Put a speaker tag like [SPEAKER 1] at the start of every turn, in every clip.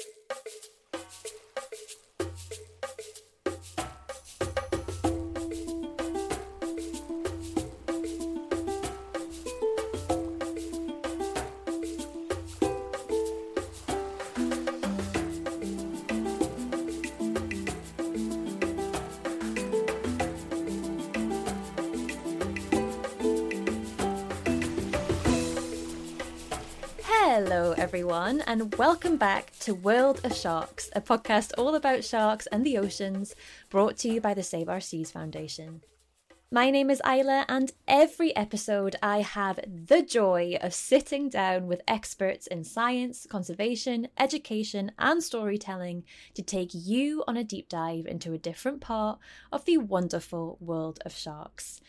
[SPEAKER 1] Hello, everyone, and welcome back to World of Sharks, a podcast all about sharks and the oceans, brought to you by the Save Our Seas Foundation. My name is Isla, and every episode I have the joy of sitting down with experts in science, conservation, education, and storytelling to take you on a deep dive into a different part of the wonderful world of sharks.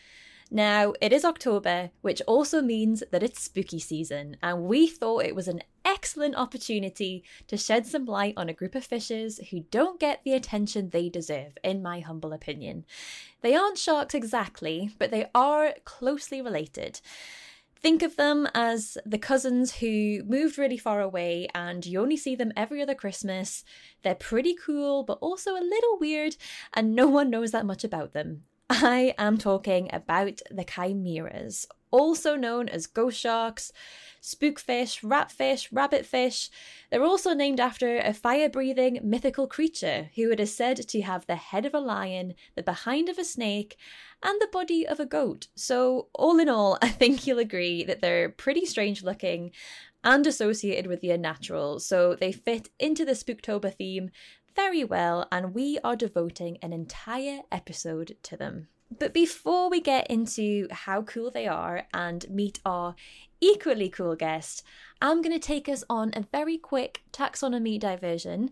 [SPEAKER 1] Now, it is October, which also means that it's spooky season, and we thought it was an excellent opportunity to shed some light on a group of fishes who don't get the attention they deserve, in my humble opinion. They aren't sharks exactly, but they are closely related. Think of them as the cousins who moved really far away and you only see them every other Christmas. They're pretty cool, but also a little weird, and no one knows that much about them. I am talking about the chimeras, also known as ghost sharks, spookfish, ratfish, rabbitfish. They're also named after a fire breathing mythical creature who it is said to have the head of a lion, the behind of a snake, and the body of a goat. So, all in all, I think you'll agree that they're pretty strange looking and associated with the unnatural, so they fit into the Spooktober theme very well, and we are devoting an entire episode to them. But before we get into how cool they are and meet our equally cool guest, I'm going to take us on a very quick taxonomy diversion.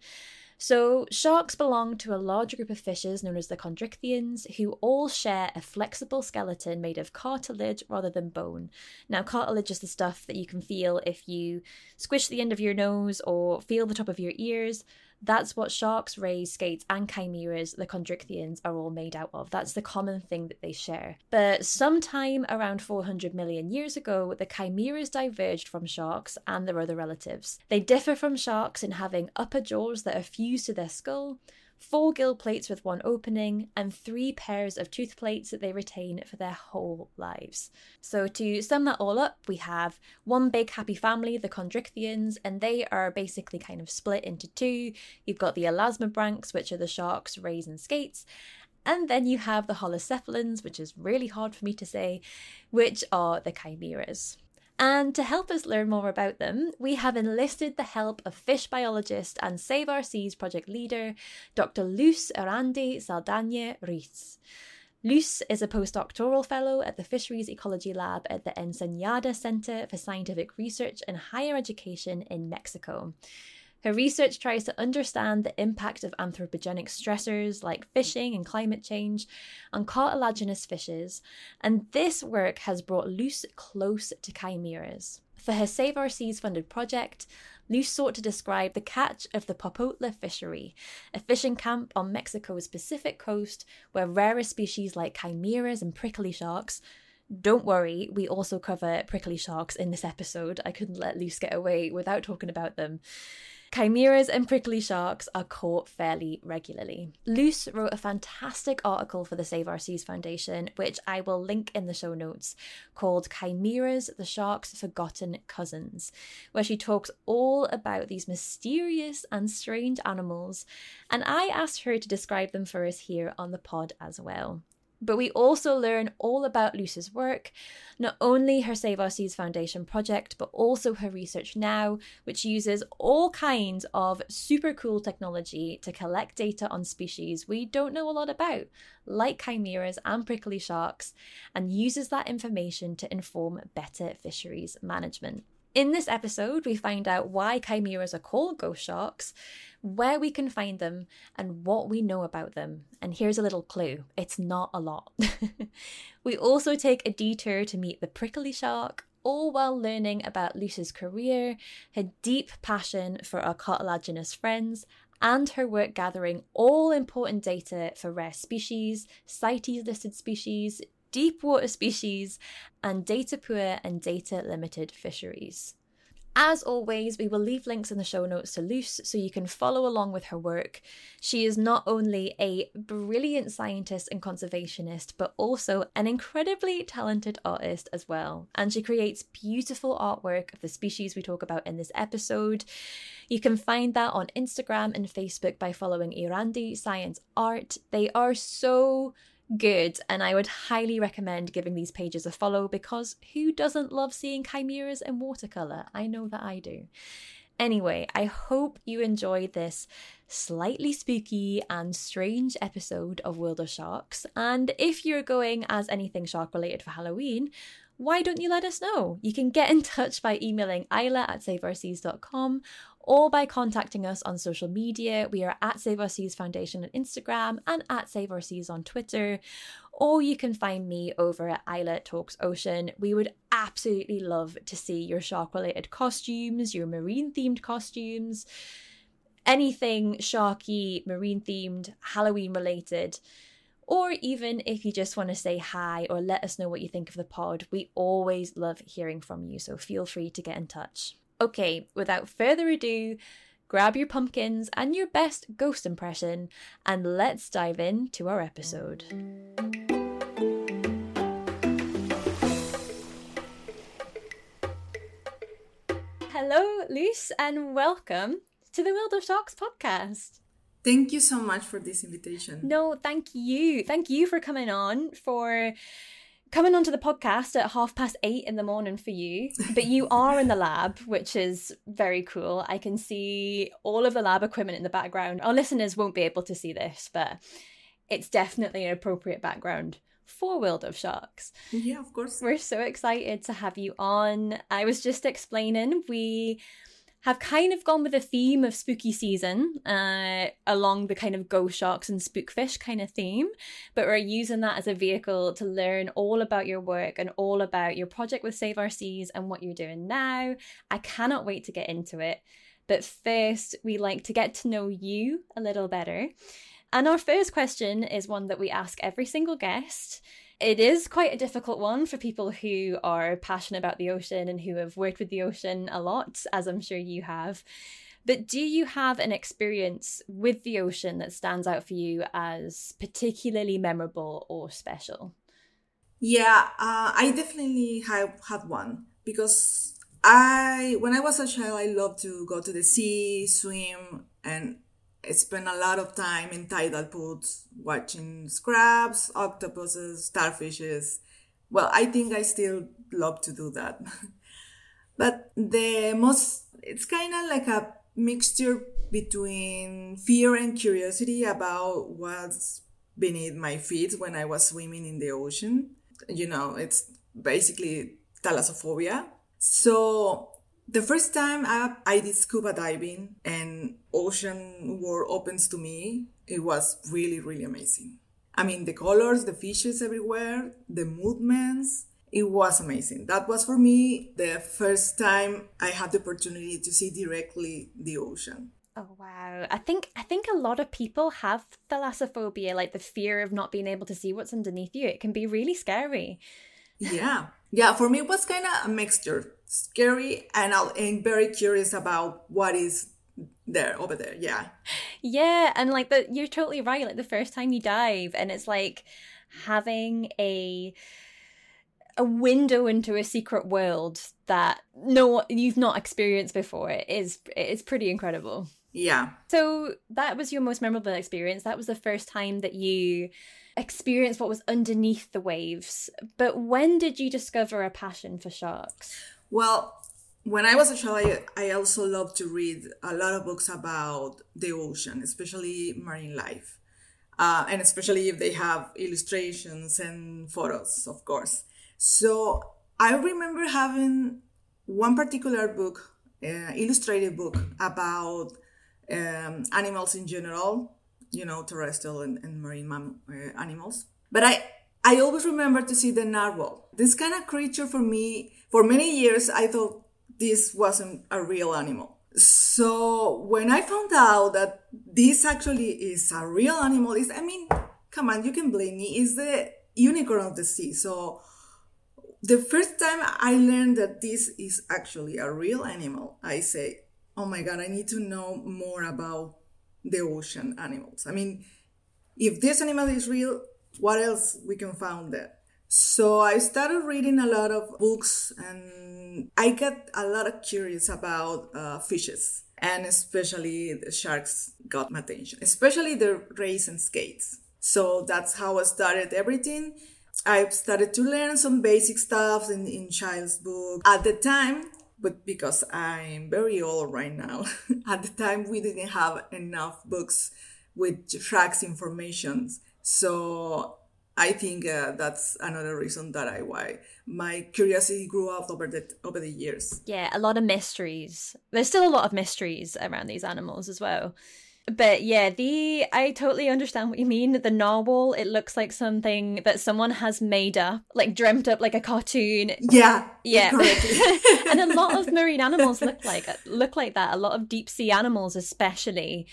[SPEAKER 1] So, sharks belong to a large group of fishes known as the chondrichthyans, who all share a flexible skeleton made of cartilage rather than bone. Now, cartilage is the stuff that you can feel if you squish the end of your nose or feel the top of your ears. That's what sharks, rays, skates, and chimeras, the chondrichthyans, are all made out of. That's the common thing that they share. But sometime around 400 million years ago, the chimeras diverged from sharks and their other relatives. They differ from sharks in having upper jaws that are fused to their skull, four gill plates with one opening, and three pairs of tooth plates that they retain for their whole lives. So, to sum that all up, we have one big happy family, the Chondrichthyans, and they are basically kind of split into two. You've got the elasmobranchs, which are the sharks, rays, and skates. And then you have the holocephalans, which is really hard for me to say, which are the chimeras. And to help us learn more about them, we have enlisted the help of fish biologist and Save Our Seas project leader, Dr. Luz Erandi Saldaña Ruiz. Luz is a postdoctoral fellow at the Fisheries Ecology Lab at the Ensenada Center for Scientific Research and Higher Education in Mexico. Her research tries to understand the impact of anthropogenic stressors like fishing and climate change on cartilaginous fishes, and this work has brought Luz close to chimeras. For her Save Our Seas funded project, Luz sought to describe the catch of the Popotla fishery, a fishing camp on Mexico's Pacific coast where rarer species like chimeras and prickly sharks don't worry, we also cover prickly sharks in this episode. I couldn't let Luz get away without talking about them. Chimeras and prickly sharks are caught fairly regularly. Luz wrote a fantastic article for the Save Our Seas Foundation, which I will link in the show notes, called Chimeras, the Shark's Forgotten Cousins, where she talks all about these mysterious and strange animals. And I asked her to describe them for us here on the pod as well. But we also learn all about Luz's work, not only her Save Our Seas Foundation project, but also her research now, which uses all kinds of super cool technology to collect data on species we don't know a lot about, like chimeras and prickly sharks, and uses that information to inform better fisheries management. In this episode, we find out why chimeras are called ghost sharks, where we can find them, and what we know about them. And here's a little clue it's not a lot. we also take a detour to meet the prickly shark, all while learning about Luz's career, her deep passion for our cartilaginous friends, and her work gathering all important data for rare species, CITES listed species, deep water species, and data poor and data limited fisheries. As always, we will leave links in the show notes to Luz so you can follow along with her work. She is not only a brilliant scientist and conservationist, but also an incredibly talented artist as well. And she creates beautiful artwork of the species we talk about in this episode. You can find that on Instagram and Facebook by following Erandi Science Art. They are so good, and I would highly recommend giving these pages a follow because who doesn't love seeing chimeras in watercolour? I know that I do. Anyway, I hope you enjoyed this slightly spooky and strange episode of World of Sharks. And if you're going as anything shark related for Halloween, why don't you let us know? You can get in touch by emailing isla at saveourseas.com or by contacting us on social media. We are at Save Our Seas Foundation on Instagram and at Save Our Seas on Twitter. Or you can find me over at Isla Talks Ocean. We would absolutely love to see your shark related costumes, your marine themed costumes, anything sharky, marine themed, Halloween related. Or even if you just want to say hi or let us know what you think of the pod, we always love hearing from you. So feel free to get in touch. Okay, without further ado, grab your pumpkins and your best ghost impression, and let's dive into our episode. Hello, Luz, and welcome to the World of Sharks podcast.
[SPEAKER 2] Thank you so much for this invitation.
[SPEAKER 1] No, thank you. Thank you for coming on, for coming onto the podcast at half past eight in the morning for you, but you are in the lab, which is very cool. I can see all of the lab equipment in the background. Our listeners won't be able to see this, but it's definitely an appropriate background for World of Sharks.
[SPEAKER 2] Yeah, of course.
[SPEAKER 1] We're so excited to have you on. I was just explaining, we have kind of gone with the theme of spooky season uh, along the kind of ghost sharks and spookfish kind of theme but we're using that as a vehicle to learn all about your work and all about your project with save our seas and what you're doing now. I cannot wait to get into it. But first we like to get to know you a little better. And our first question is one that we ask every single guest it is quite a difficult one for people who are passionate about the ocean and who have worked with the ocean a lot, as I'm sure you have. But do you have an experience with the ocean that stands out for you as particularly memorable or special?
[SPEAKER 2] Yeah, uh, I definitely have had one because I, when I was a child, I loved to go to the sea, swim, and I spent a lot of time in tidal pools watching crabs, octopuses, starfishes. Well, I think I still love to do that. but the most, it's kind of like a mixture between fear and curiosity about what's beneath my feet when I was swimming in the ocean. You know, it's basically thalassophobia. So the first time I, I did scuba diving and ocean world opens to me, it was really, really amazing. I mean, the colors, the fishes everywhere, the movements, it was amazing. That was for me the first time I had the opportunity to see directly the ocean.
[SPEAKER 1] Oh wow. I think I think a lot of people have thalassophobia, like the fear of not being able to see what's underneath you. It can be really scary.
[SPEAKER 2] Yeah. Yeah, for me it was kind of a mixture scary and I'll, and very curious about what is there over there yeah.
[SPEAKER 1] Yeah and like the you're totally right like the first time you dive and it's like having a a window into a secret world that no you've not experienced before it is it's pretty incredible.
[SPEAKER 2] Yeah.
[SPEAKER 1] So that was your most memorable experience. That was the first time that you experienced what was underneath the waves. But when did you discover a passion for sharks
[SPEAKER 2] well, when I was a child, I, I also loved to read a lot of books about the ocean, especially marine life. Uh, and especially if they have illustrations and photos, of course. So I remember having one particular book, uh, illustrated book about um, animals in general, you know, terrestrial and, and marine mam- uh, animals. But I, I always remember to see the narwhal. This kind of creature for me for many years, I thought this wasn't a real animal. So when I found out that this actually is a real animal, is I mean, come on, you can blame me. It's the unicorn of the sea. So the first time I learned that this is actually a real animal, I say, oh my God, I need to know more about the ocean animals. I mean, if this animal is real, what else we can find there? So I started reading a lot of books and I got a lot of curious about uh, fishes and especially the sharks got my attention, especially the rays and skates. So that's how I started everything. I started to learn some basic stuff in, in child's book. At the time, but because I'm very old right now, at the time we didn't have enough books with sharks information. So I think uh, that's another reason that I why my curiosity grew up over the over the years.
[SPEAKER 1] Yeah, a lot of mysteries. There's still a lot of mysteries around these animals as well. But yeah, the I totally understand what you mean. The narwhal, it looks like something that someone has made up, like dreamt up like a cartoon.
[SPEAKER 2] Yeah.
[SPEAKER 1] Yeah. and a lot of marine animals look like look like that. A lot of deep sea animals especially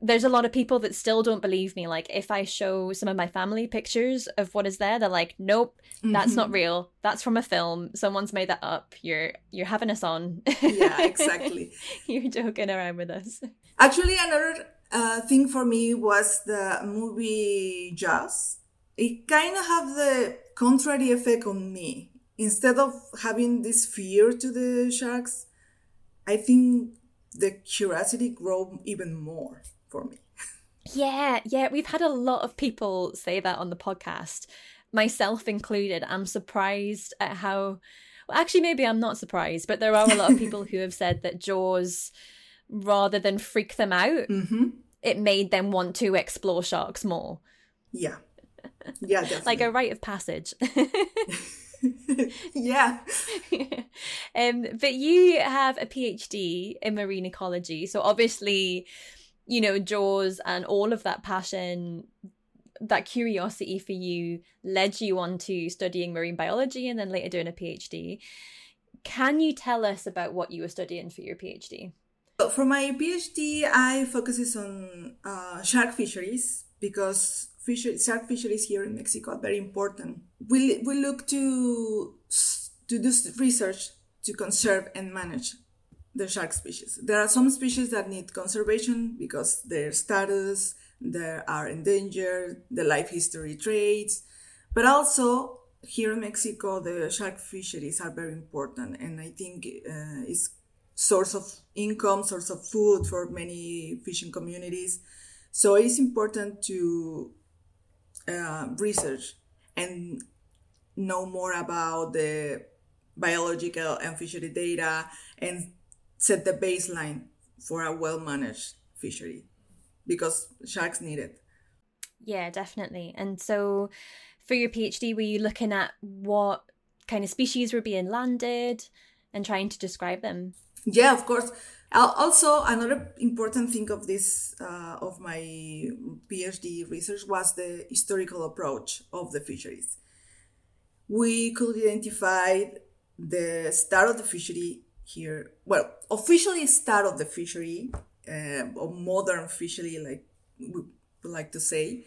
[SPEAKER 1] there's a lot of people that still don't believe me. Like if I show some of my family pictures of what is there, they're like, "Nope, that's mm-hmm. not real. That's from a film. Someone's made that up. You're you're having us on."
[SPEAKER 2] yeah, exactly.
[SPEAKER 1] you're joking around with us.
[SPEAKER 2] Actually, another uh, thing for me was the movie Jaws. It kind of have the contrary effect on me. Instead of having this fear to the sharks, I think the curiosity grow even more for me.
[SPEAKER 1] Yeah, yeah, we've had a lot of people say that on the podcast, myself included. I'm surprised at how well, actually maybe I'm not surprised, but there are a lot of people who have said that Jaws rather than freak them out,
[SPEAKER 2] mm-hmm.
[SPEAKER 1] it made them want to explore sharks more.
[SPEAKER 2] Yeah. Yeah, definitely.
[SPEAKER 1] like a rite of passage.
[SPEAKER 2] yeah.
[SPEAKER 1] um, but you have a PhD in marine ecology, so obviously you know, Jaws and all of that passion, that curiosity for you led you on to studying marine biology and then later doing a PhD. Can you tell us about what you were studying for your PhD?
[SPEAKER 2] For my PhD, I focuses on uh, shark fisheries because fisher, shark fisheries here in Mexico are very important. We, we look to, to do research to conserve and manage the shark species. There are some species that need conservation because their status, they are endangered, the life history traits, but also here in Mexico, the shark fisheries are very important, and I think uh, it's source of income, source of food for many fishing communities. So it is important to uh, research and know more about the biological and fishery data and set the baseline for a well managed fishery because sharks need it.
[SPEAKER 1] Yeah, definitely. And so for your PhD, were you looking at what kind of species were being landed and trying to describe them?
[SPEAKER 2] Yeah, of course. Also, another important thing of this uh, of my PhD research was the historical approach of the fisheries. We could identify the start of the fishery here. Well, officially start of the fishery, uh, or modern fishery, like we like to say,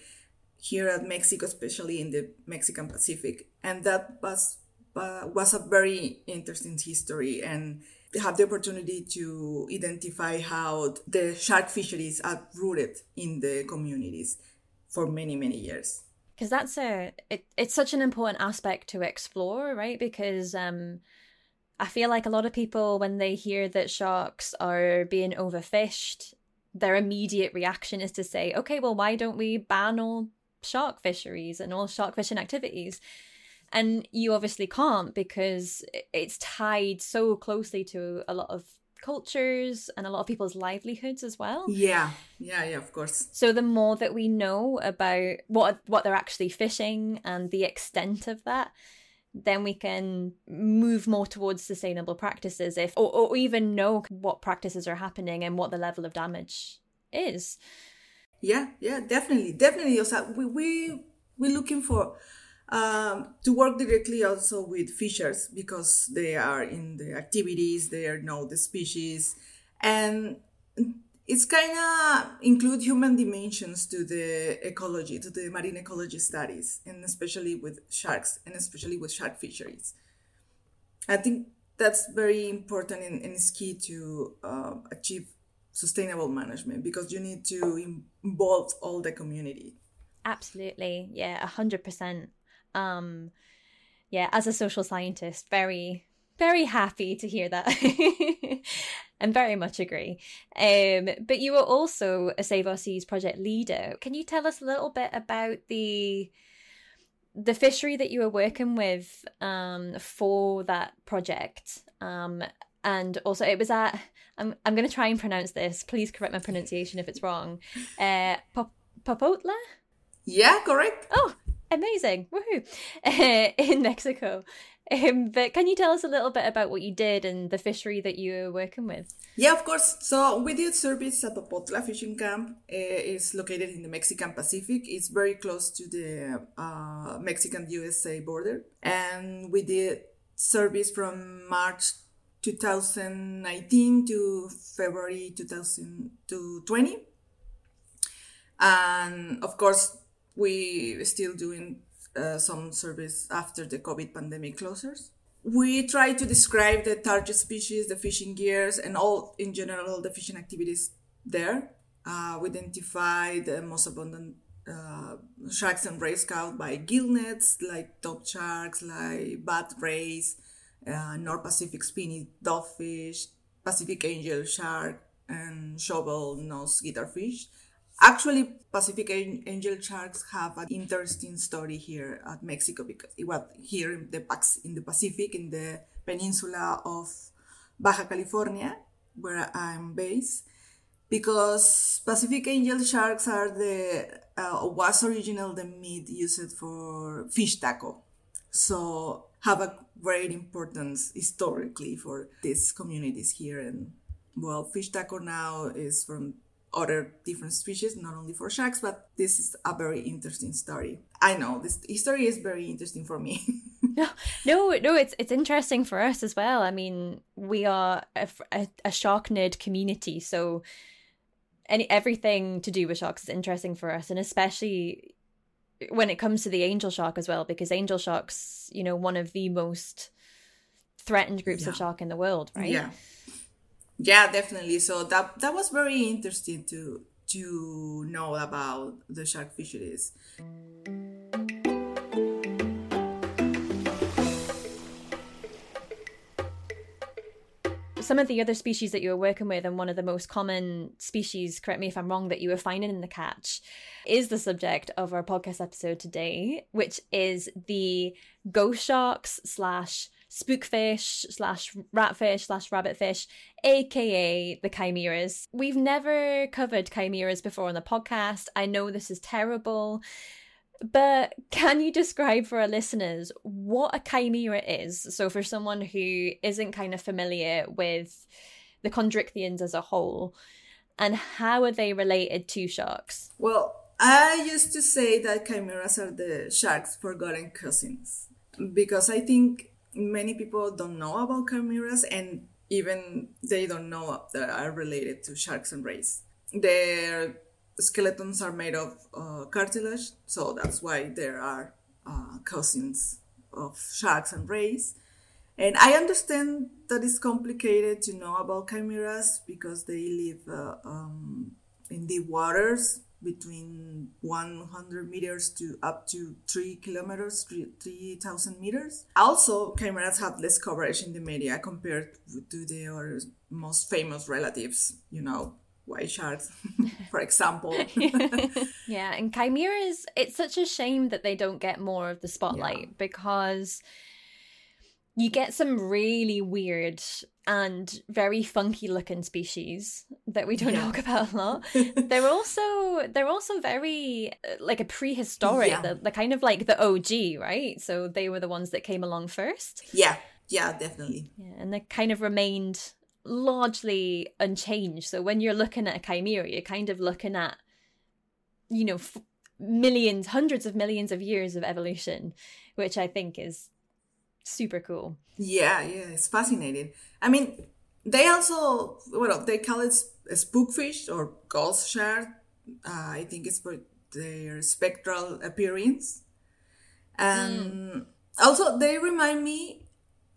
[SPEAKER 2] here at Mexico, especially in the Mexican Pacific, and that was uh, was a very interesting history and have the opportunity to identify how the shark fisheries are rooted in the communities for many many years
[SPEAKER 1] because that's a it, it's such an important aspect to explore right because um I feel like a lot of people, when they hear that sharks are being overfished, their immediate reaction is to say, okay, well, why don't we ban all shark fisheries and all shark fishing activities? And you obviously can't because it's tied so closely to a lot of cultures and a lot of people's livelihoods as well.
[SPEAKER 2] Yeah, yeah, yeah, of course.
[SPEAKER 1] So the more that we know about what what they're actually fishing and the extent of that, then we can move more towards sustainable practices if or, or even know what practices are happening and what the level of damage is.
[SPEAKER 2] Yeah yeah definitely definitely. Also we we we're looking for um, to work directly also with fishers because they are in the activities they are know the species. And it's kind of include human dimensions to the ecology, to the marine ecology studies, and especially with sharks, and especially with shark fisheries. I think that's very important and, and is key to uh, achieve sustainable management because you need to involve all the community.
[SPEAKER 1] Absolutely, yeah, a hundred percent. Um, yeah, as a social scientist, very very happy to hear that. and very much agree. Um, but you were also a Save Our Seas project leader. Can you tell us a little bit about the the fishery that you were working with um, for that project? Um, and also, it was at I'm I'm going to try and pronounce this. Please correct my pronunciation if it's wrong. Uh, Popotla.
[SPEAKER 2] Yeah, correct.
[SPEAKER 1] Oh, amazing! Woohoo! In Mexico. Um, but can you tell us a little bit about what you did and the fishery that you were working with?
[SPEAKER 2] Yeah, of course. So we did service at Popotla Fishing Camp. Uh, it's located in the Mexican Pacific. It's very close to the uh, Mexican-USA border. And we did service from March 2019 to February 2020. And of course, we still doing uh, some service after the COVID pandemic closures. We try to describe the target species, the fishing gears, and all in general the fishing activities there. Uh, we identify the most abundant uh, sharks and rays caught by gill nets, like tope sharks, like bat rays, uh, North Pacific spiny dogfish, Pacific angel shark, and shovel nose guitarfish. Actually, Pacific angel sharks have an interesting story here at Mexico because it was here in the in the Pacific in the peninsula of Baja California, where I'm based, because Pacific angel sharks are the uh, was original the meat used for fish taco, so have a great importance historically for these communities here. And well fish taco now is from other different species, not only for sharks, but this is a very interesting story. I know this history is very interesting for me.
[SPEAKER 1] no, no, no, it's it's interesting for us as well. I mean, we are a, a, a shark nerd community, so any everything to do with sharks is interesting for us, and especially when it comes to the angel shark as well, because angel sharks, you know, one of the most threatened groups yeah. of shark in the world, right?
[SPEAKER 2] Yeah yeah definitely. So that that was very interesting to to know about the shark fisheries.
[SPEAKER 1] Some of the other species that you were working with and one of the most common species correct me if i'm wrong that you were finding in the catch is the subject of our podcast episode today which is the ghost sharks slash spookfish slash ratfish slash rabbitfish, aka the chimeras. We've never covered chimeras before on the podcast. I know this is terrible. But can you describe for our listeners what a chimera is? So, for someone who isn't kind of familiar with the chondrichthyans as a whole, and how are they related to sharks?
[SPEAKER 2] Well, I used to say that chimeras are the sharks' forgotten cousins because I think many people don't know about chimeras and even they don't know that are related to sharks and rays. Their skeletons are made of uh, cartilage, so that's why there are uh, cousins of sharks and rays. And I understand that it's complicated to know about chimeras because they live uh, um, in deep waters between 100 meters to up to 3 kilometers 3000 meters also chimeras have less coverage in the media compared to their most famous relatives you know white sharks for example
[SPEAKER 1] yeah and chimeras it's such a shame that they don't get more of the spotlight yeah. because you get some really weird and very funky looking species that we don't yeah. talk about a lot. they're also they're also very uh, like a prehistoric, yeah. the, the kind of like the OG, right? So they were the ones that came along first.
[SPEAKER 2] Yeah, yeah, definitely.
[SPEAKER 1] Yeah, and they kind of remained largely unchanged. So when you're looking at a chimera, you're kind of looking at you know f- millions, hundreds of millions of years of evolution, which I think is super cool.
[SPEAKER 2] Yeah, yeah, it's fascinating. I mean, they also well, they call it spookfish or ghost shark. Uh, I think it's for their spectral appearance. And mm. also, they remind me.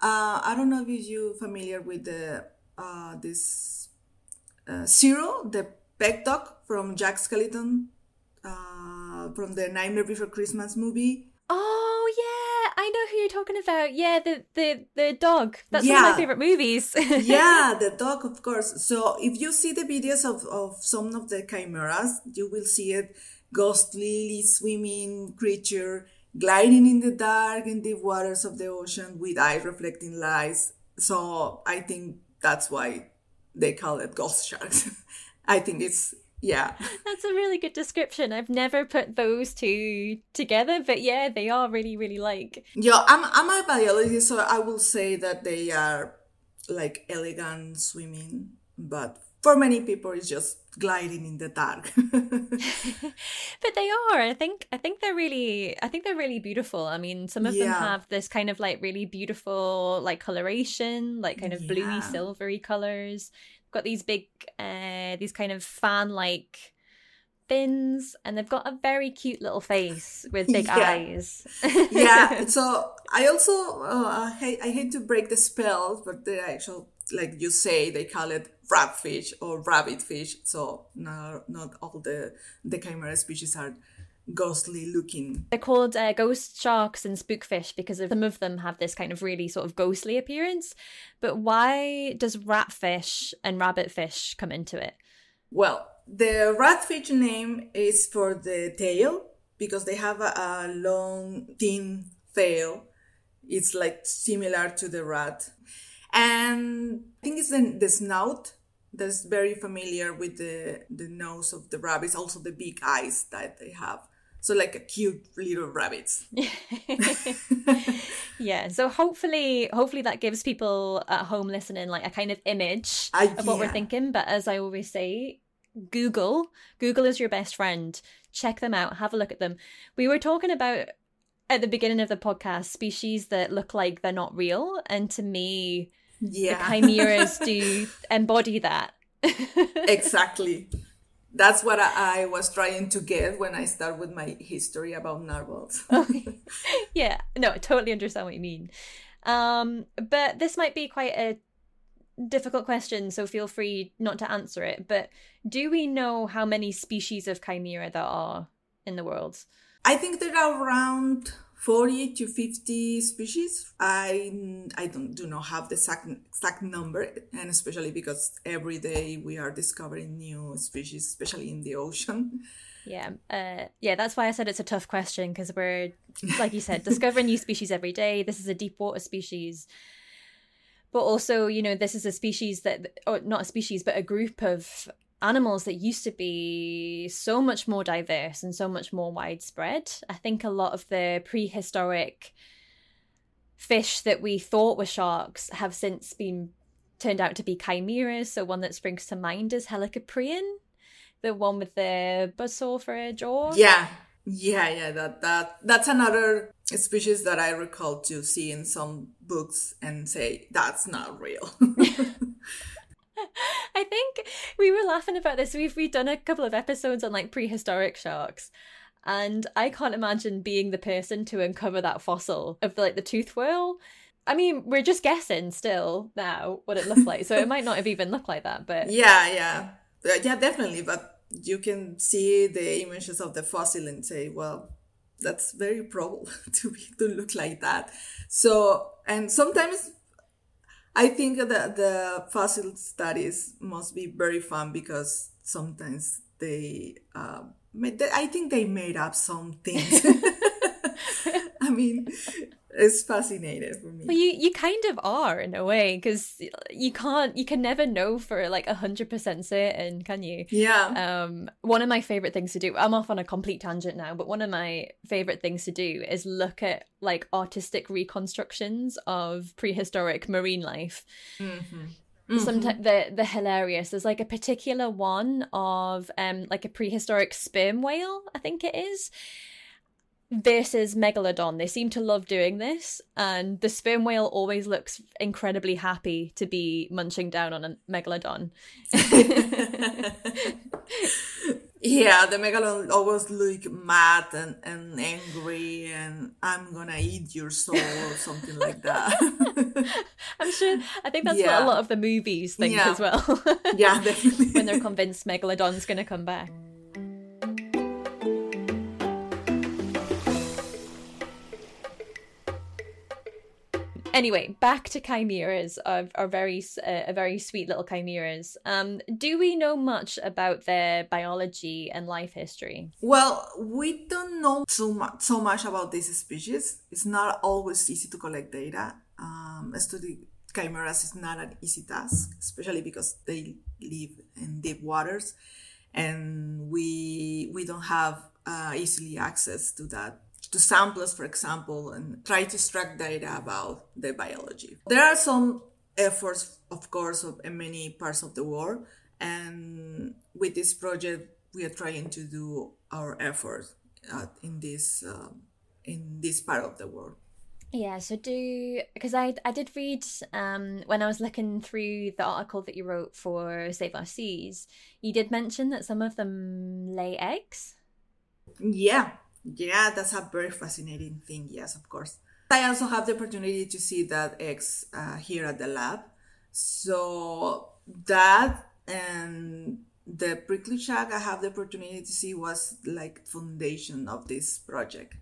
[SPEAKER 2] Uh, I don't know if you're familiar with the uh, this uh, Zero, the pet dog from Jack Skellington uh, from the Nightmare Before Christmas movie.
[SPEAKER 1] Oh yeah, I know who you're talking about. Yeah, the the the dog. That's yeah. one of my favorite movies.
[SPEAKER 2] yeah, the dog, of course. So if you see the videos of, of some of the chimeras, you will see it ghostly swimming creature gliding in the dark in the waters of the ocean with eyes reflecting lights. So I think that's why they call it ghost sharks. I think it's yeah.
[SPEAKER 1] That's a really good description. I've never put those two together, but yeah, they are really, really like.
[SPEAKER 2] Yeah, I'm, I'm a biologist, so I will say that they are like elegant swimming, but for many people it's just gliding in the dark
[SPEAKER 1] but they are i think i think they're really i think they're really beautiful i mean some of yeah. them have this kind of like really beautiful like coloration like kind of yeah. bluey silvery colors got these big uh these kind of fan like fins and they've got a very cute little face with big yeah. eyes
[SPEAKER 2] yeah so i also uh, I, hate, I hate to break the spell, but the actual like you say they call it ratfish or rabbit fish so not not all the the chimera species are ghostly looking.
[SPEAKER 1] They're called uh, ghost sharks and spookfish because of, some of them have this kind of really sort of ghostly appearance. But why does ratfish and rabbitfish come into it?
[SPEAKER 2] Well the ratfish name is for the tail because they have a, a long thin tail. It's like similar to the rat. And I think it's the, the snout that's very familiar with the, the nose of the rabbits, also the big eyes that they have. So like a cute little rabbits.
[SPEAKER 1] yeah. So hopefully hopefully that gives people at home listening like a kind of image uh, of what yeah. we're thinking. But as I always say, Google. Google is your best friend. Check them out, have a look at them. We were talking about at the beginning of the podcast species that look like they're not real. And to me, yeah. the chimeras do embody that.
[SPEAKER 2] exactly. That's what I, I, was trying to get when I start with my history about narwhals.
[SPEAKER 1] okay. Yeah, no, I totally understand what you mean. Um, but this might be quite a difficult question, so feel free not to answer it. But do we know how many species of chimera there are in the world?
[SPEAKER 2] I think there are around 40 to 50 species. I I don't do not have the exact, exact number, and especially because every day we are discovering new species, especially in the ocean.
[SPEAKER 1] Yeah, uh, yeah, that's why I said it's a tough question because we're, like you said, discovering new species every day. This is a deep water species, but also, you know, this is a species that, or not a species, but a group of animals that used to be so much more diverse and so much more widespread. I think a lot of the prehistoric fish that we thought were sharks have since been turned out to be chimeras. So one that springs to mind is Helicoprion, the one with the buzzsaw for a jaw.
[SPEAKER 2] Yeah, yeah, yeah. That that that's another species that I recall to see in some books and say that's not real.
[SPEAKER 1] I think we were laughing about this. We've we've done a couple of episodes on like prehistoric sharks. And I can't imagine being the person to uncover that fossil of the, like the tooth whorl. I mean, we're just guessing still now what it looked like, so it might not have even looked like that. But
[SPEAKER 2] yeah, yeah, uh, yeah, definitely. But you can see the images of the fossil and say, well, that's very probable to be to look like that. So, and sometimes I think that the fossil studies must be very fun because sometimes they, uh, I think they made up some things. I mean, it's fascinating for me.
[SPEAKER 1] Well, you you kind of are in a way because you can't you can never know for like a hundred percent certain, can you?
[SPEAKER 2] Yeah.
[SPEAKER 1] Um, one of my favorite things to do. I'm off on a complete tangent now, but one of my favorite things to do is look at like artistic reconstructions of prehistoric marine life. Mm-hmm. Mm-hmm. Sometimes the the hilarious. There's like a particular one of um like a prehistoric sperm whale, I think it is versus megalodon. They seem to love doing this, and the sperm whale always looks incredibly happy to be munching down on a megalodon.
[SPEAKER 2] yeah, the megalodon always look mad and, and angry, and I'm gonna eat your soul or something like that.
[SPEAKER 1] I'm sure. I think that's yeah. what a lot of the movies think
[SPEAKER 2] yeah.
[SPEAKER 1] as well.
[SPEAKER 2] yeah, definitely.
[SPEAKER 1] when they're convinced megalodon's gonna come back. Anyway, back to chimeras are, very uh, very sweet little chimeras. Um, do we know much about their biology and life history?
[SPEAKER 2] Well, we don't know so much so much about these species. It's not always easy to collect data. Um, study chimeras is not an easy task, especially because they live in deep waters, and we we don't have uh, easily access to that to samples, for example, and try to extract data about the biology. There are some efforts, of course, of, in many parts of the world, and with this project, we are trying to do our efforts uh, in this um, in this part of the world.
[SPEAKER 1] Yeah, so do because I I did read um when I was looking through the article that you wrote for Save Our Seas, you did mention that some of them lay eggs.
[SPEAKER 2] Yeah, yeah, that's a very fascinating thing. Yes, of course. I also have the opportunity to see that eggs uh, here at the lab. So that and the prickly shark I have the opportunity to see was like foundation of this project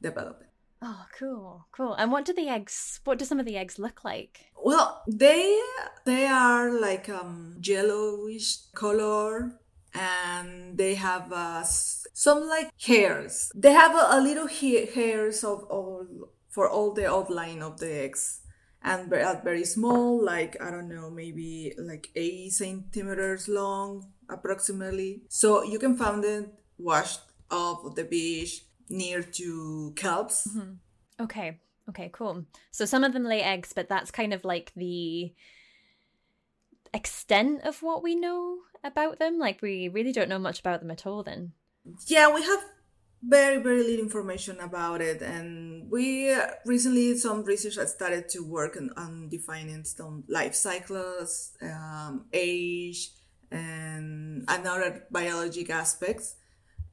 [SPEAKER 2] development.
[SPEAKER 1] Oh, cool, cool. And what do the eggs? What do some of the eggs look like?
[SPEAKER 2] Well, they they are like um yellowish color, and they have uh, some like hairs. They have a, a little ha- hairs of all for all the outline of the eggs and very, very small, like I don't know, maybe like eight centimeters long approximately. So you can find it washed off the beach near to kelps.
[SPEAKER 1] Mm-hmm. Okay. Okay, cool. So some of them lay eggs, but that's kind of like the extent of what we know about them. Like we really don't know much about them at all then.
[SPEAKER 2] Yeah, we have very very little information about it. And we recently some research has started to work on, on defining some life cycles um, age and another biologic aspects.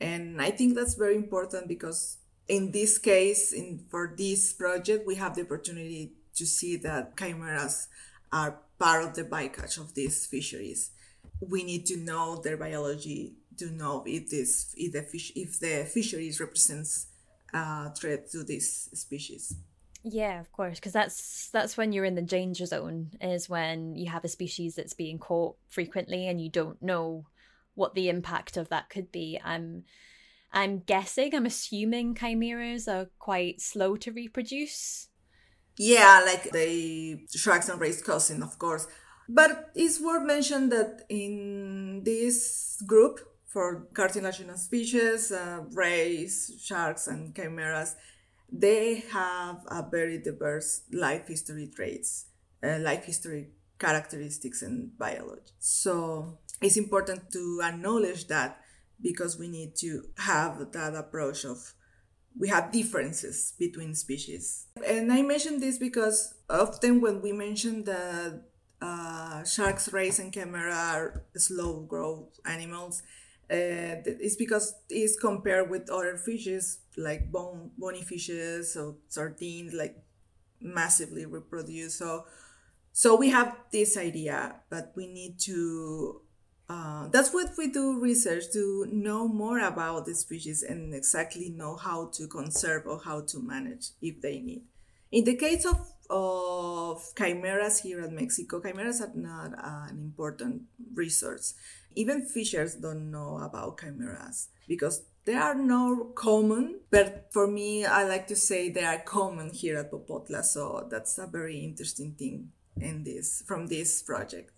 [SPEAKER 2] And i think that's very important because in this case in for this project we have the opportunity to see that chimeras are part of the bycatch of these fisheries we need to know their biology to know if this if the fish if the fisheries represents a threat to this species.
[SPEAKER 1] Yeah, of course, because that's that's when you're in the danger zone is when you have a species that's being caught frequently and you don't know what the impact of that could be. I'm I'm guessing, I'm assuming chimeras are quite slow to reproduce.
[SPEAKER 2] Yeah, like the sharks and rays cousin, of course. But it's worth mentioning that in this group, for cartilaginous species, uh, rays, sharks, and chimeras, they have a very diverse life history traits, uh, life history characteristics, and biology. So it's important to acknowledge that because we need to have that approach of we have differences between species. And I mention this because often when we mention that uh, sharks, rays, and chimera are slow growth animals, uh, it's because it's compared with other fishes like bone bony fishes or sardines like massively reproduce. So so we have this idea but we need to uh, that's what we do research to know more about the species and exactly know how to conserve or how to manage if they need. In the case of of chimeras here in mexico chimeras are not uh, an important resource even fishers don't know about chimeras because they are not common. But for me, I like to say they are common here at Popotla. So that's a very interesting thing in this from this project.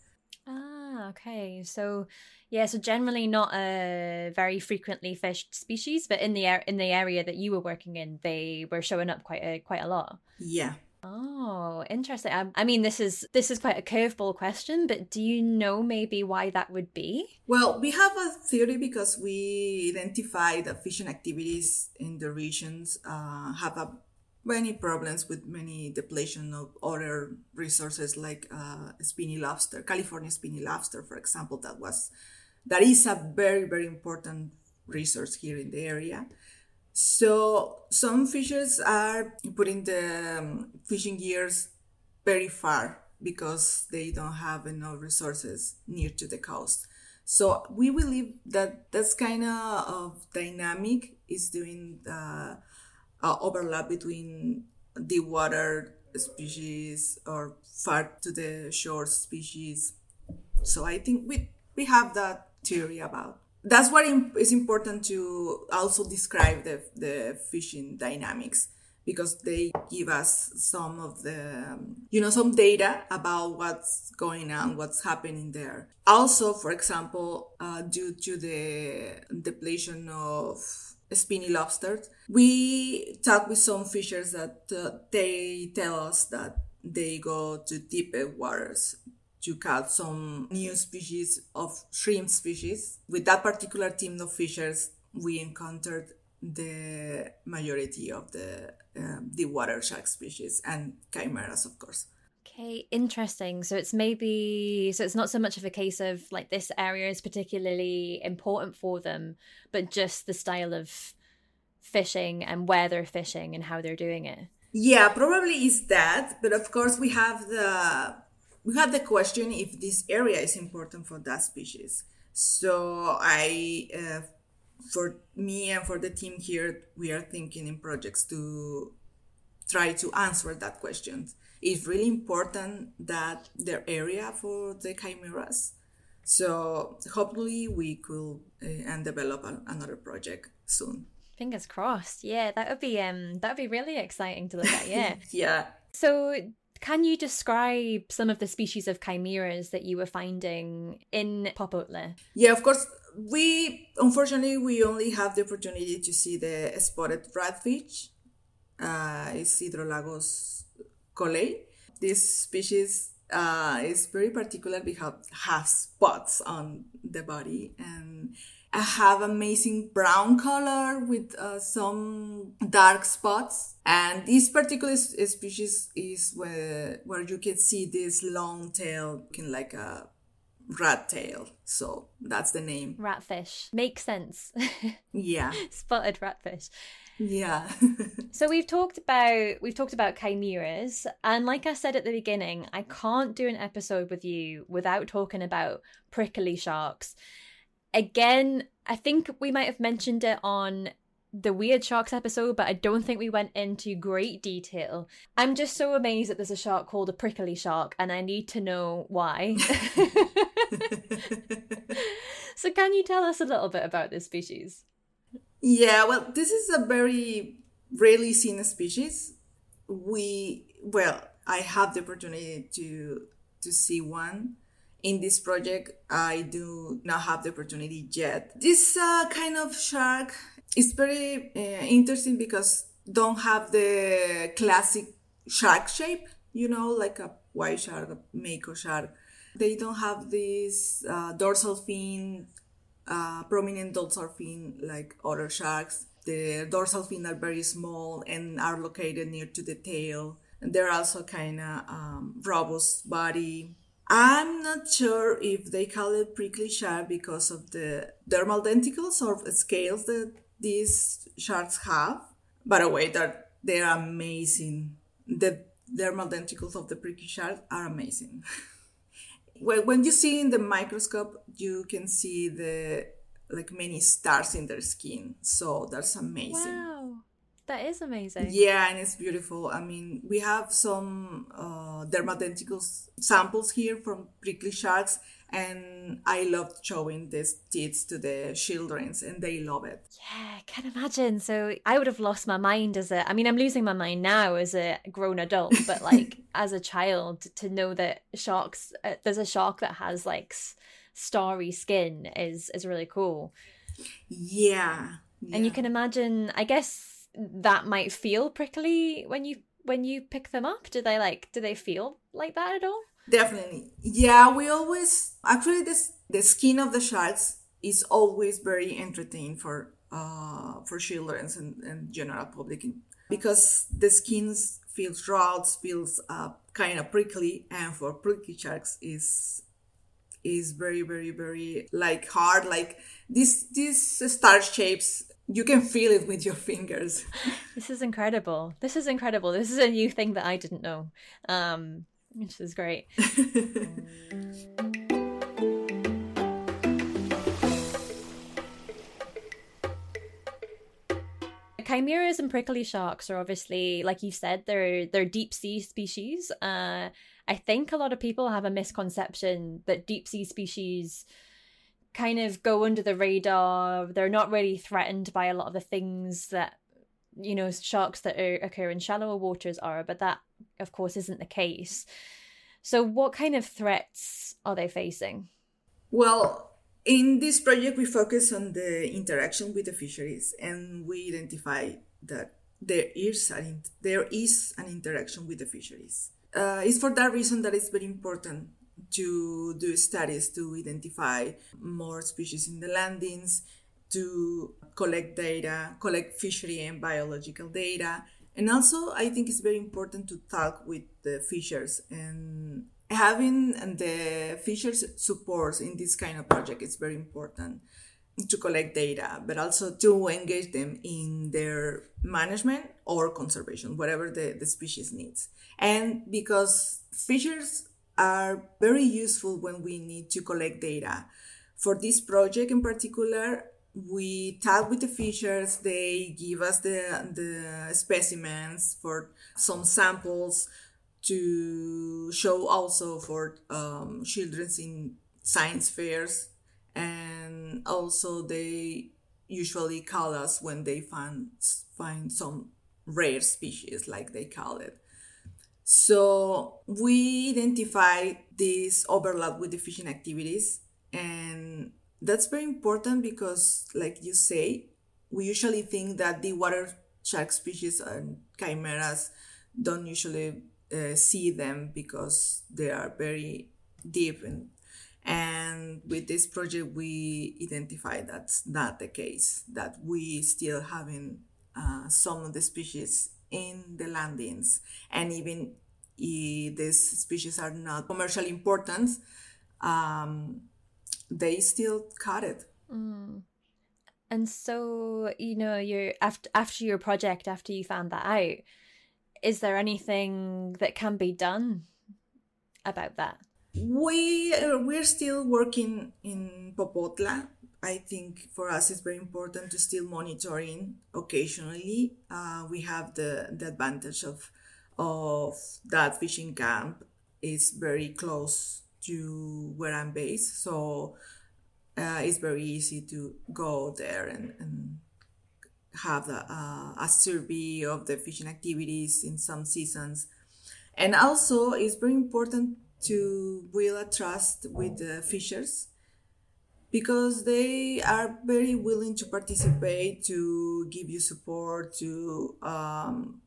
[SPEAKER 1] Ah, okay. So yeah, so generally not a very frequently fished species, but in the in the area that you were working in, they were showing up quite a quite a lot.
[SPEAKER 2] Yeah,
[SPEAKER 1] Oh, interesting. I, I, mean, this is this is quite a curveball question, but do you know maybe why that would be?
[SPEAKER 2] Well, we have a theory because we identify that fishing activities in the regions uh, have a, many problems with many depletion of other resources like uh, spiny lobster, California spiny lobster, for example. That was that is a very very important resource here in the area. So some fishers are putting the um, fishing gears very far because they don't have enough resources near to the coast. So we believe that that's kind of dynamic is doing the uh, overlap between the water species or far to the shore species. So I think we we have that theory about that's what is important to also describe the, the fishing dynamics because they give us some of the um, you know some data about what's going on what's happening there. Also for example uh, due to the depletion of spiny lobsters we talk with some fishers that uh, they tell us that they go to deeper waters to catch some new species of shrimp species. With that particular team of fishers, we encountered the majority of the um, the water shark species and chimeras, of course.
[SPEAKER 1] Okay, interesting. So it's maybe so it's not so much of a case of like this area is particularly important for them, but just the style of fishing and where they're fishing and how they're doing it.
[SPEAKER 2] Yeah, probably is that, but of course we have the we had the question if this area is important for that species. So I, uh, for me and for the team here, we are thinking in projects to try to answer that question. It's really important that their area for the chimeras. So hopefully we could uh, and develop a, another project soon.
[SPEAKER 1] Fingers crossed. Yeah, that would be um that would be really exciting to look at. Yeah.
[SPEAKER 2] yeah.
[SPEAKER 1] So can you describe some of the species of chimeras that you were finding in Popotla?
[SPEAKER 2] Yeah, of course. We unfortunately we only have the opportunity to see the spotted ratfish. Uh, it's Hydrolagus colliei. This species uh, is very particular because has spots on the body and I have amazing brown color with uh, some dark spots. And this particular species is where, where you can see this long tail looking like a rat tail. So that's the name.
[SPEAKER 1] Ratfish. Makes sense.
[SPEAKER 2] yeah.
[SPEAKER 1] Spotted ratfish.
[SPEAKER 2] Yeah.
[SPEAKER 1] so we've talked about we've talked about chimeras and like I said at the beginning, I can't do an episode with you without talking about prickly sharks again, I think we might have mentioned it on the Weird Sharks episode, but I don't think we went into great detail. I'm just so amazed that there's a shark called a prickly shark, and I need to know why. so, can you tell us a little bit about this species?
[SPEAKER 2] Yeah, well, this is a very rarely seen species. We, well, I have the opportunity to to see one in this project, I do not have the opportunity yet. This uh, kind of shark is very uh, interesting because don't have the classic shark shape, you know, like a white shark, a mako shark. They don't have this uh, dorsal fin, uh, prominent dorsal fin like other sharks. The dorsal fin are very small and are located near to the tail. And they're also kind of um, robust body I'm not sure if they call it prickly shark because of the dermal denticles or scales that these sharks have. By the way, they're, they're amazing. The dermal denticles of the prickly shark are amazing. when, you see in the microscope, you can see the like many stars in their skin. So that's amazing.
[SPEAKER 1] Wow. That is amazing.
[SPEAKER 2] Yeah, and it's beautiful. I mean, we have some uh, dermal denticles samples here from prickly sharks, and I love showing these teeth to the children, and they love it.
[SPEAKER 1] Yeah, I can imagine. So I would have lost my mind as a. I mean, I'm losing my mind now as a grown adult, but like as a child, to know that sharks, uh, there's a shark that has like starry skin is is really cool.
[SPEAKER 2] Yeah.
[SPEAKER 1] yeah. And you can imagine, I guess that might feel prickly when you when you pick them up? Do they like do they feel like that at all?
[SPEAKER 2] Definitely. Yeah, we always actually this the skin of the sharks is always very entertaining for uh for children and, and general public because the skin feels raw, feels uh, kind of prickly, and for prickly sharks is is very very very like hard like this these star shapes you can feel it with your fingers.
[SPEAKER 1] This is incredible. This is incredible. This is a new thing that i didn't know um which is great. Chimeras and prickly sharks are obviously like you said they're they're deep sea species. Uh I think a lot of people have a misconception that deep sea species kind of go under the radar. They're not really threatened by a lot of the things that you know sharks that are, occur in shallower waters are, but that of course isn't the case. So what kind of threats are they facing?
[SPEAKER 2] Well, in this project we focus on the interaction with the fisheries and we identify that there is an, there is an interaction with the fisheries uh, it's for that reason that it's very important to do studies to identify more species in the landings, to collect data, collect fishery and biological data. And also, I think it's very important to talk with the fishers and having the fishers support in this kind of project is very important to collect data, but also to engage them in their management or conservation, whatever the, the species needs. And because fishers are very useful when we need to collect data. For this project in particular, we talk with the fishers, they give us the, the specimens for some samples to show also for um, children's in science fairs and also they usually call us when they find find some rare species like they call it so we identify this overlap with the fishing activities and that's very important because like you say we usually think that the water shark species and chimeras don't usually uh, see them because they are very deep and and with this project, we identify that's not the case, that we still having uh, some of the species in the landings. And even if these species are not commercially important, um, they still caught it.
[SPEAKER 1] Mm. And so, you know, you're after after your project, after you found that out, is there anything that can be done about that?
[SPEAKER 2] we uh, we're still working in Popotla. I think for us it's very important to still monitoring occasionally. Uh, we have the, the advantage of of that fishing camp is very close to where I'm based, so uh, it's very easy to go there and, and have the, uh, a survey of the fishing activities in some seasons. And also, it's very important to build a trust with the fishers because they are very willing to participate, to give you support, to um,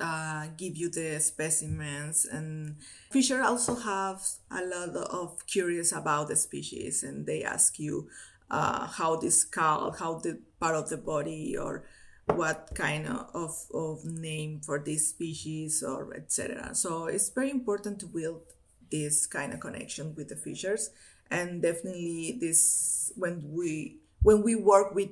[SPEAKER 2] uh, give you the specimens. And fishers also have a lot of curious about the species, and they ask you uh, how the skull, how the part of the body, or what kind of, of name for this species or etc. So it's very important to build this kind of connection with the fishers and definitely this when we when we work with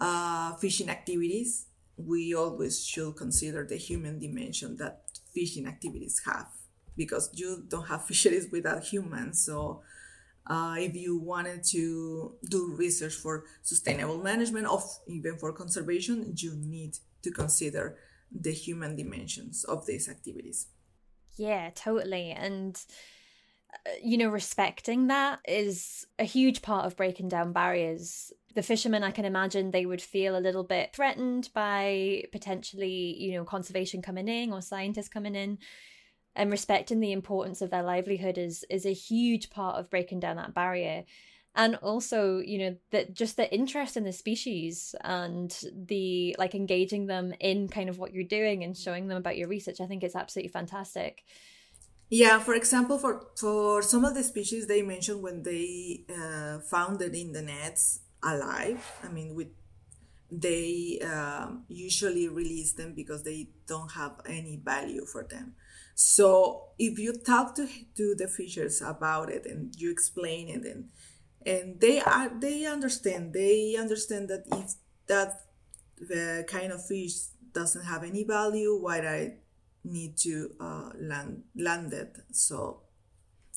[SPEAKER 2] uh, fishing activities we always should consider the human dimension that fishing activities have because you don't have fisheries without humans. So uh, if you wanted to do research for sustainable management of even for conservation you need to consider the human dimensions of these activities.
[SPEAKER 1] Yeah totally. And you know respecting that is a huge part of breaking down barriers. The fishermen i can imagine they would feel a little bit threatened by potentially you know conservation coming in or scientists coming in. And respecting the importance of their livelihood is is a huge part of breaking down that barrier. and also you know that just the interest in the species and the like engaging them in kind of what you're doing and showing them about your research i think it's absolutely fantastic
[SPEAKER 2] yeah for example for for some of the species they mentioned when they uh, found it in the nets alive i mean with they um, usually release them because they don't have any value for them. So if you talk to, to the fishers about it and you explain it and and they are they understand they understand that if that the kind of fish doesn't have any value why i need to uh, land land it so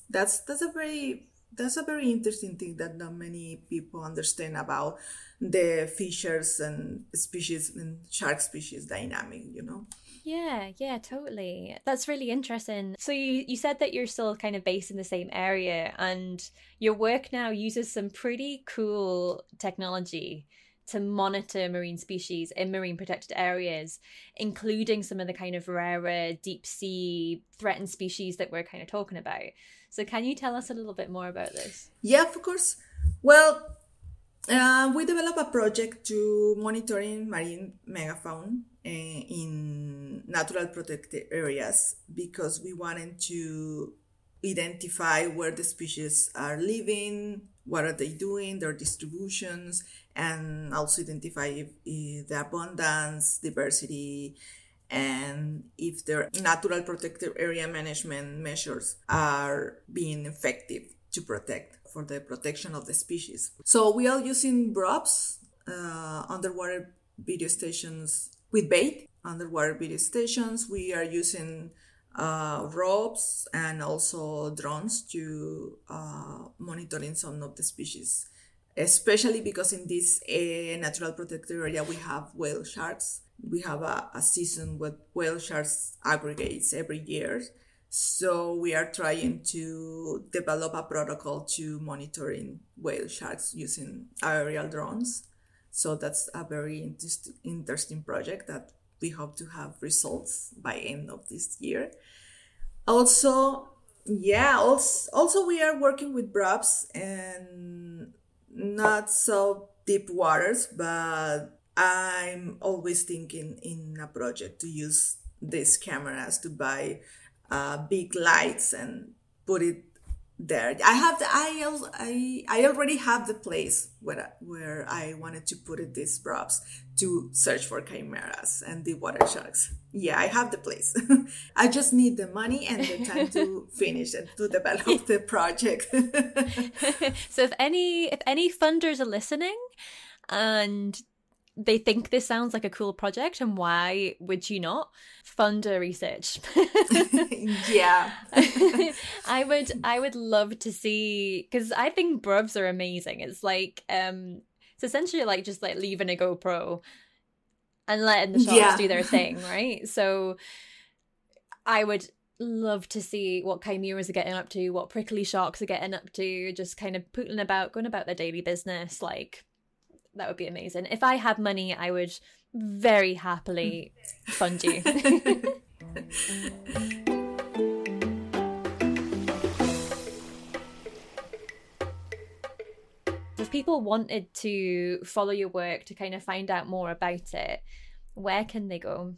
[SPEAKER 2] that's that's a very that's a very interesting thing that not many people understand about the fishers and species and shark species dynamic you know
[SPEAKER 1] yeah, yeah, totally. That's really interesting. So you you said that you're still kind of based in the same area and your work now uses some pretty cool technology to monitor marine species in marine protected areas, including some of the kind of rarer deep sea threatened species that we're kind of talking about. So can you tell us a little bit more about this?
[SPEAKER 2] Yeah, of course. Well, uh, we developed a project to monitoring marine megafauna uh, in natural protected areas because we wanted to identify where the species are living, what are they doing, their distributions, and also identify if, if the abundance, diversity, and if their natural protected area management measures are being effective to protect for the protection of the species. So we are using BRUVS, uh, underwater video stations with bait, underwater video stations. We are using uh, ropes and also drones to uh, monitoring some of the species, especially because in this uh, natural protected area we have whale sharks. We have a, a season with whale sharks aggregates every year. So we are trying to develop a protocol to monitoring whale sharks using aerial drones. So that's a very interesting project that we hope to have results by end of this year. Also, yeah, also, also we are working with BRUVS and not so deep waters, but I'm always thinking in a project to use these cameras to buy uh, big lights and put it there. I have the, I, I, I already have the place where, where I wanted to put it these props to search for chimeras and the water sharks. Yeah, I have the place. I just need the money and the time to finish and to develop the project.
[SPEAKER 1] so if any if any funders are listening and they think this sounds like a cool project and why would you not fund a research?
[SPEAKER 2] Yeah.
[SPEAKER 1] I would i would love to see because i think BRUVs are amazing. It's like um it's essentially like just like leaving a gopro and letting the sharks yeah. do their thing right? So i would love to see what chimeras are getting up to what prickly sharks are getting up to just kind of putting about going about their daily business like that would be amazing. If I had money, I would very happily fund you. if people wanted to follow your work to kind of find out more about it, where can they go?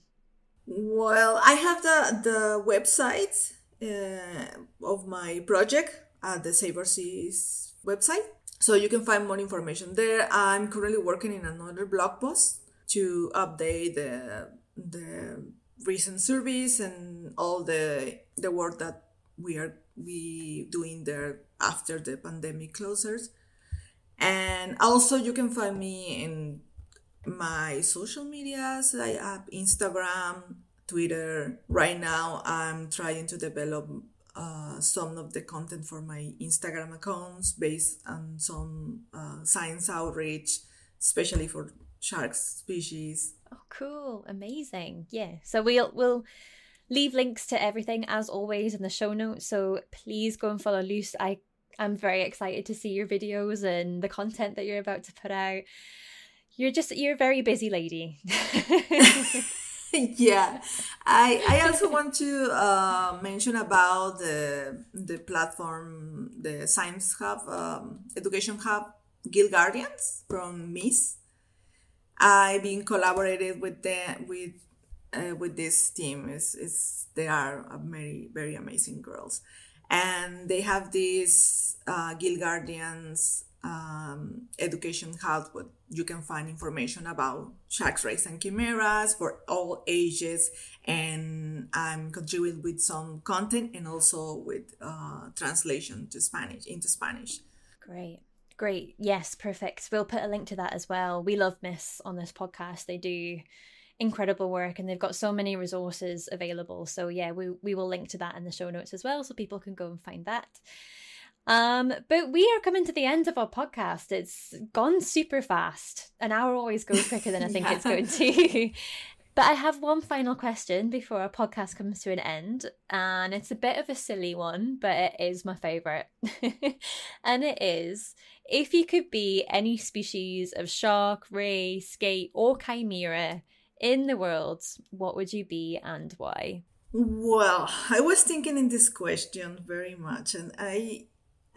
[SPEAKER 2] Well, I have the the website uh, of my project at the Save Our Seas website so you can find more information there. I'm currently working in another blog post to update the the recent surveys and all the the work that we are we doing there after the pandemic closes. And also you can find me in my social medias. I have uh, Instagram, Twitter. Right now I'm trying to develop uh, some of the content for my Instagram accounts based on some uh, science outreach, especially for shark species.
[SPEAKER 1] Oh, cool! Amazing. Yeah. So we'll we'll leave links to everything as always in the show notes. So please go and follow Luz. I am very excited to see your videos and the content that you're about to put out. You're just you're a very busy lady.
[SPEAKER 2] yeah, I I also want to uh, mention about the the platform, the Science Hub, um, Education Hub, Gill Guardians from MISS. I've been collaborated with them with uh, with this team. Is is they are very very amazing girls, and they have this uh, Gill Guardians um, education hub where you can find information about sharks, rays, and chimeras for all ages. And I'm contributing with some content and also with uh, translation to Spanish into Spanish.
[SPEAKER 1] Great. Great. Yes, perfect. We'll put a link to that as well. We love MISS on this podcast. They do incredible work and they've got so many resources available. So yeah, we we will link to that in the show notes as well so people can go and find that. Um, but we are coming to the end of our podcast. It's gone super fast. An hour always goes quicker than I think yeah. it's going to. but I have one final question before our podcast comes to an end, and it's a bit of a silly one, but it is my favorite. and it is if you could be any species of shark, ray, skate, or chimera in the world, what would you be and why?
[SPEAKER 2] Well, I was thinking in this question very much, and I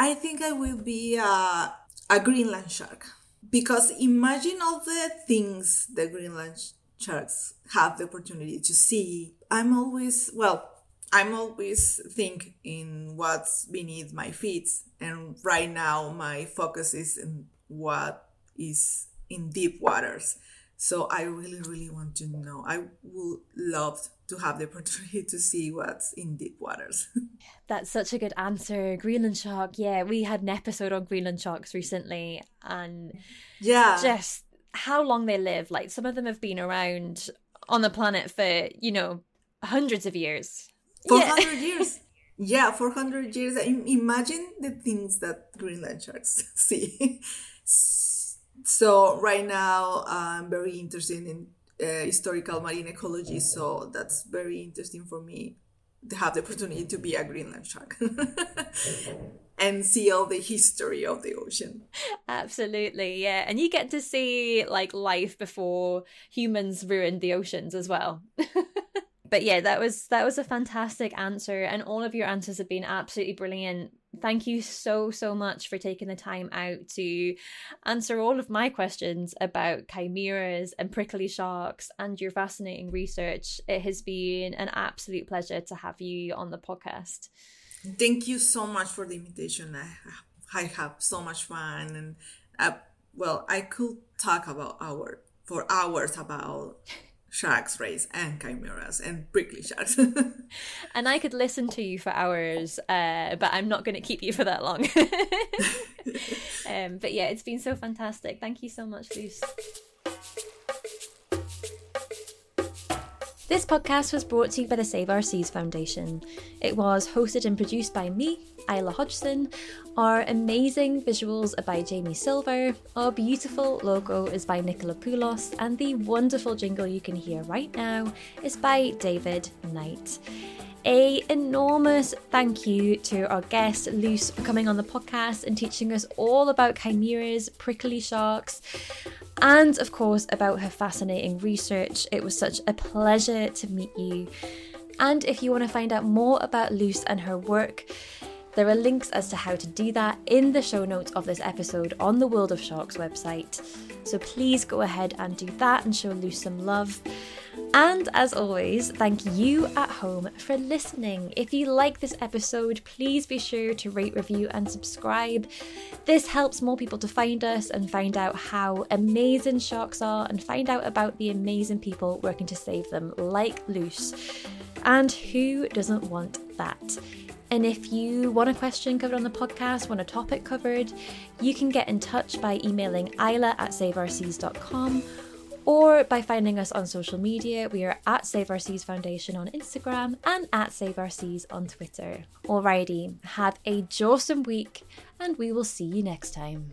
[SPEAKER 2] I think I will be a, a Greenland shark because imagine all the things the Greenland sharks have the opportunity to see. I'm always, well, I'm always think in what's beneath my feet. And right now my focus is in what is in deep waters. So I really, really want to know. I would love to have the opportunity to see what's in deep waters.
[SPEAKER 1] That's such a good answer. Greenland shark. Yeah, we had an episode on Greenland sharks recently, and
[SPEAKER 2] yeah,
[SPEAKER 1] just how long they live. Like some of them have been around on the planet for you know hundreds of years.
[SPEAKER 2] Four hundred yeah. years. Yeah, four hundred years. Imagine the things that Greenland sharks see. So right now, I'm very interested in uh, historical marine ecology. So that's very interesting for me to have the opportunity to be a Greenland shark and see all the history of the ocean.
[SPEAKER 1] Absolutely, yeah. And you get to see like life before humans ruined the oceans as well. but yeah, that was that was a fantastic answer, and all of your answers have been absolutely brilliant thank you so so much for taking the time out to answer all of my questions about chimeras and prickly sharks and your fascinating research. It has been an absolute pleasure to have you on the podcast.
[SPEAKER 2] Thank you so much for the invitation. I, I have so much fun and uh, well i could talk about our for hours about sharks, rays, and chimeras, and prickly sharks.
[SPEAKER 1] and I could listen to you for hours, uh, but I'm not going to keep you for that long. um, but yeah, it's been so fantastic. Thank you so much, Luz. This podcast was brought to you by the Save Our Seas Foundation. It was hosted and produced by me, Isla Hodgson. Our amazing visuals are by Jamie Silver. Our beautiful logo is by Nicola Poulos, and the wonderful jingle you can hear right now is by David Knight. A enormous thank you to our guest Luz for coming on the podcast and teaching us all about chimeras, prickly sharks, and of course about her fascinating research. It was such a pleasure to meet you. And if you want to find out more about Luz and her work, there are links as to how to do that in the show notes of this episode on the World of Sharks website. So please go ahead and do that and show Luz some love. And as always, thank you at home for listening. If you like this episode, please be sure to rate, review, and subscribe. This helps more people to find us and find out how amazing sharks are and find out about the amazing people working to save them, like Luz. And who doesn't want that? And if you want a question covered on the podcast, want a topic covered, you can get in touch by emailing Isla at saveourseas.com or by finding us on social media. We are at Save Our Seas Foundation on Instagram and at Save Our Seas on Twitter. Alrighty, have a awesome week and we will see you next time.